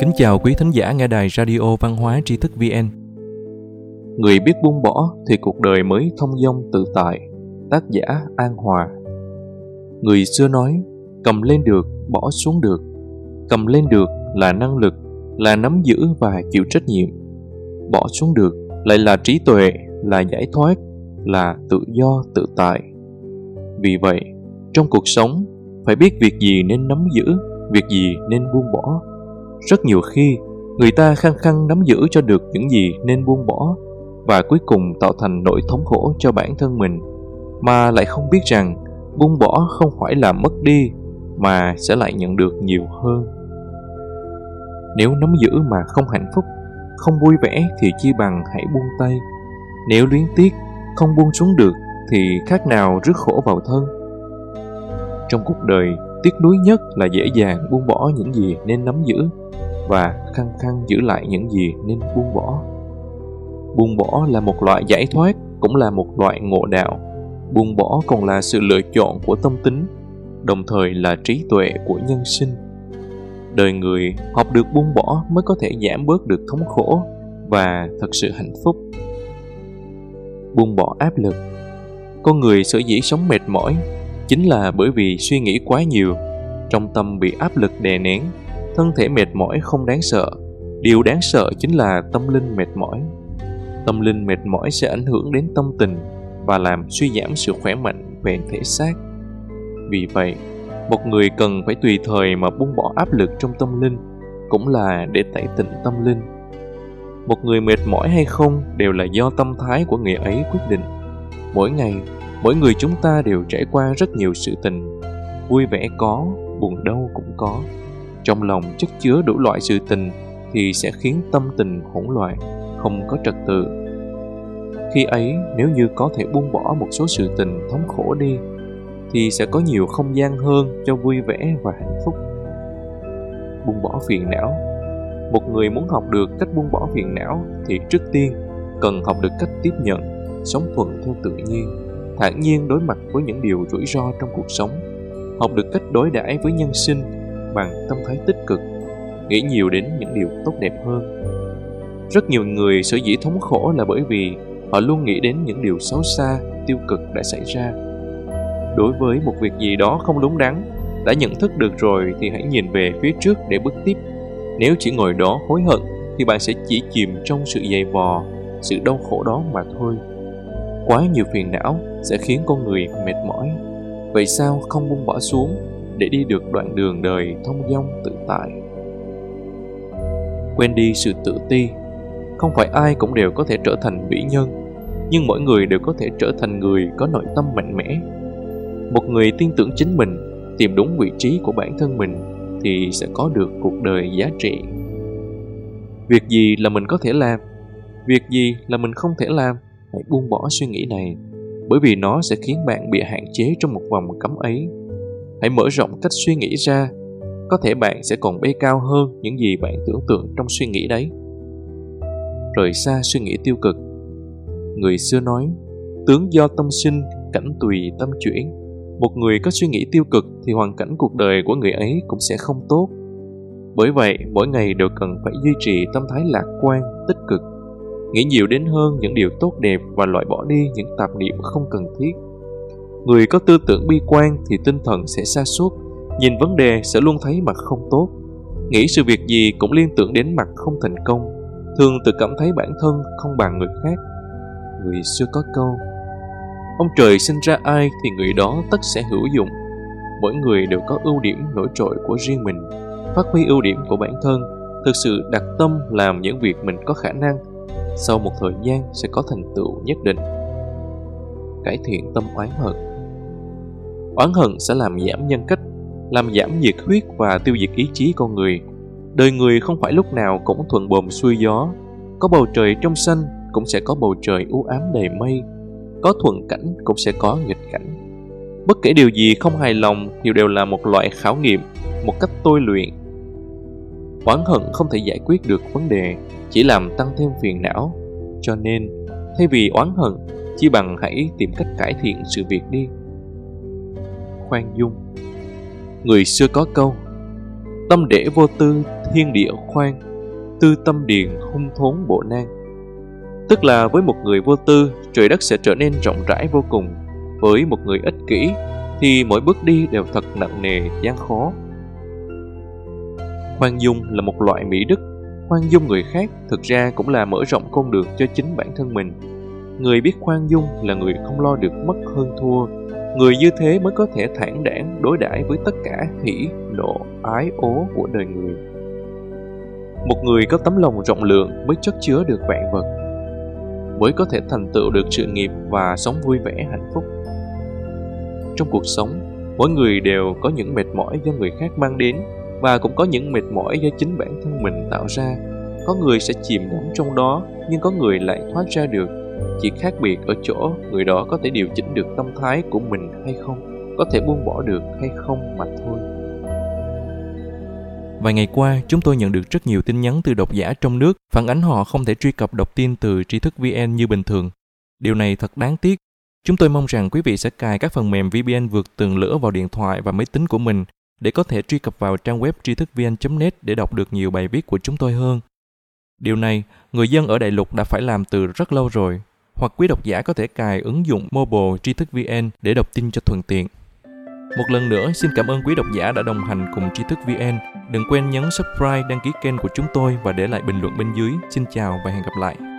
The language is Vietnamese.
Kính chào quý thính giả nghe đài radio văn hóa tri thức VN. Người biết buông bỏ thì cuộc đời mới thông dong tự tại. Tác giả An Hòa Người xưa nói, cầm lên được, bỏ xuống được. Cầm lên được là năng lực, là nắm giữ và chịu trách nhiệm. Bỏ xuống được lại là trí tuệ, là giải thoát, là tự do tự tại. Vì vậy, trong cuộc sống, phải biết việc gì nên nắm giữ, việc gì nên buông bỏ. Rất nhiều khi, người ta khăng khăng nắm giữ cho được những gì nên buông bỏ và cuối cùng tạo thành nỗi thống khổ cho bản thân mình mà lại không biết rằng buông bỏ không phải là mất đi mà sẽ lại nhận được nhiều hơn. Nếu nắm giữ mà không hạnh phúc không vui vẻ thì chi bằng hãy buông tay. Nếu luyến tiếc không buông xuống được thì khác nào rước khổ vào thân trong cuộc đời, tiếc nuối nhất là dễ dàng buông bỏ những gì nên nắm giữ và khăng khăng giữ lại những gì nên buông bỏ. Buông bỏ là một loại giải thoát, cũng là một loại ngộ đạo. Buông bỏ còn là sự lựa chọn của tâm tính, đồng thời là trí tuệ của nhân sinh. Đời người học được buông bỏ mới có thể giảm bớt được thống khổ và thật sự hạnh phúc. Buông bỏ áp lực. Con người sở dĩ sống mệt mỏi chính là bởi vì suy nghĩ quá nhiều, trong tâm bị áp lực đè nén, thân thể mệt mỏi không đáng sợ. Điều đáng sợ chính là tâm linh mệt mỏi. Tâm linh mệt mỏi sẽ ảnh hưởng đến tâm tình và làm suy giảm sự khỏe mạnh về thể xác. Vì vậy, một người cần phải tùy thời mà buông bỏ áp lực trong tâm linh cũng là để tẩy tịnh tâm linh. Một người mệt mỏi hay không đều là do tâm thái của người ấy quyết định. Mỗi ngày mỗi người chúng ta đều trải qua rất nhiều sự tình. Vui vẻ có, buồn đau cũng có. Trong lòng chất chứa đủ loại sự tình thì sẽ khiến tâm tình hỗn loạn, không có trật tự. Khi ấy, nếu như có thể buông bỏ một số sự tình thống khổ đi, thì sẽ có nhiều không gian hơn cho vui vẻ và hạnh phúc. Buông bỏ phiền não. Một người muốn học được cách buông bỏ phiền não thì trước tiên cần học được cách tiếp nhận, sống thuận theo tự nhiên thản nhiên đối mặt với những điều rủi ro trong cuộc sống. Học được cách đối đãi với nhân sinh bằng tâm thái tích cực, nghĩ nhiều đến những điều tốt đẹp hơn. Rất nhiều người sở dĩ thống khổ là bởi vì họ luôn nghĩ đến những điều xấu xa, tiêu cực đã xảy ra. Đối với một việc gì đó không đúng đắn, đã nhận thức được rồi thì hãy nhìn về phía trước để bước tiếp. Nếu chỉ ngồi đó hối hận thì bạn sẽ chỉ chìm trong sự dày vò, sự đau khổ đó mà thôi quá nhiều phiền não sẽ khiến con người mệt mỏi. Vậy sao không buông bỏ xuống để đi được đoạn đường đời thông dong tự tại? Quên đi sự tự ti. Không phải ai cũng đều có thể trở thành vĩ nhân, nhưng mỗi người đều có thể trở thành người có nội tâm mạnh mẽ. Một người tin tưởng chính mình, tìm đúng vị trí của bản thân mình thì sẽ có được cuộc đời giá trị. Việc gì là mình có thể làm? Việc gì là mình không thể làm? Hãy buông bỏ suy nghĩ này, bởi vì nó sẽ khiến bạn bị hạn chế trong một vòng cấm ấy. Hãy mở rộng cách suy nghĩ ra, có thể bạn sẽ còn bay cao hơn những gì bạn tưởng tượng trong suy nghĩ đấy. Rời xa suy nghĩ tiêu cực. Người xưa nói, tướng do tâm sinh, cảnh tùy tâm chuyển. Một người có suy nghĩ tiêu cực thì hoàn cảnh cuộc đời của người ấy cũng sẽ không tốt. Bởi vậy, mỗi ngày đều cần phải duy trì tâm thái lạc quan, tích cực nghĩ nhiều đến hơn những điều tốt đẹp và loại bỏ đi những tạp niệm không cần thiết. Người có tư tưởng bi quan thì tinh thần sẽ xa suốt nhìn vấn đề sẽ luôn thấy mặt không tốt. Nghĩ sự việc gì cũng liên tưởng đến mặt không thành công, thường tự cảm thấy bản thân không bằng người khác. Người xưa có câu, ông trời sinh ra ai thì người đó tất sẽ hữu dụng. Mỗi người đều có ưu điểm nổi trội của riêng mình, phát huy ưu điểm của bản thân, thực sự đặt tâm làm những việc mình có khả năng sau một thời gian sẽ có thành tựu nhất định. Cải thiện tâm oán hận. Oán hận sẽ làm giảm nhân cách, làm giảm nhiệt huyết và tiêu diệt ý chí con người. Đời người không phải lúc nào cũng thuận bồm xuôi gió. Có bầu trời trong xanh cũng sẽ có bầu trời u ám đầy mây. Có thuận cảnh cũng sẽ có nghịch cảnh. Bất kể điều gì không hài lòng thì đều là một loại khảo nghiệm, một cách tôi luyện oán hận không thể giải quyết được vấn đề chỉ làm tăng thêm phiền não cho nên thay vì oán hận chỉ bằng hãy tìm cách cải thiện sự việc đi khoan dung người xưa có câu tâm để vô tư, thiên địa khoan, tư tâm điền hung thốn bộ nan. Tức là với một người vô tư, trời đất sẽ trở nên rộng rãi vô cùng. Với một người ích kỷ, thì mỗi bước đi đều thật nặng nề, gian khó. Khoan dung là một loại mỹ đức. Khoan dung người khác thực ra cũng là mở rộng con đường cho chính bản thân mình. Người biết khoan dung là người không lo được mất hơn thua. Người như thế mới có thể thản đảng đối đãi với tất cả hỉ, nộ, ái, ố của đời người. Một người có tấm lòng rộng lượng mới chất chứa được vạn vật, mới có thể thành tựu được sự nghiệp và sống vui vẻ hạnh phúc. Trong cuộc sống, mỗi người đều có những mệt mỏi do người khác mang đến và cũng có những mệt mỏi do chính bản thân mình tạo ra. Có người sẽ chìm đắm trong đó, nhưng có người lại thoát ra được. Chỉ khác biệt ở chỗ người đó có thể điều chỉnh được tâm thái của mình hay không, có thể buông bỏ được hay không mà thôi. Vài ngày qua, chúng tôi nhận được rất nhiều tin nhắn từ độc giả trong nước phản ánh họ không thể truy cập đọc tin từ tri thức VN như bình thường. Điều này thật đáng tiếc. Chúng tôi mong rằng quý vị sẽ cài các phần mềm VPN vượt tường lửa vào điện thoại và máy tính của mình để có thể truy cập vào trang web tri thức vn.net để đọc được nhiều bài viết của chúng tôi hơn. Điều này, người dân ở đại lục đã phải làm từ rất lâu rồi, hoặc quý độc giả có thể cài ứng dụng mobile tri thức VN để đọc tin cho thuận tiện. Một lần nữa, xin cảm ơn quý độc giả đã đồng hành cùng tri thức VN. Đừng quên nhấn subscribe, đăng ký kênh của chúng tôi và để lại bình luận bên dưới. Xin chào và hẹn gặp lại.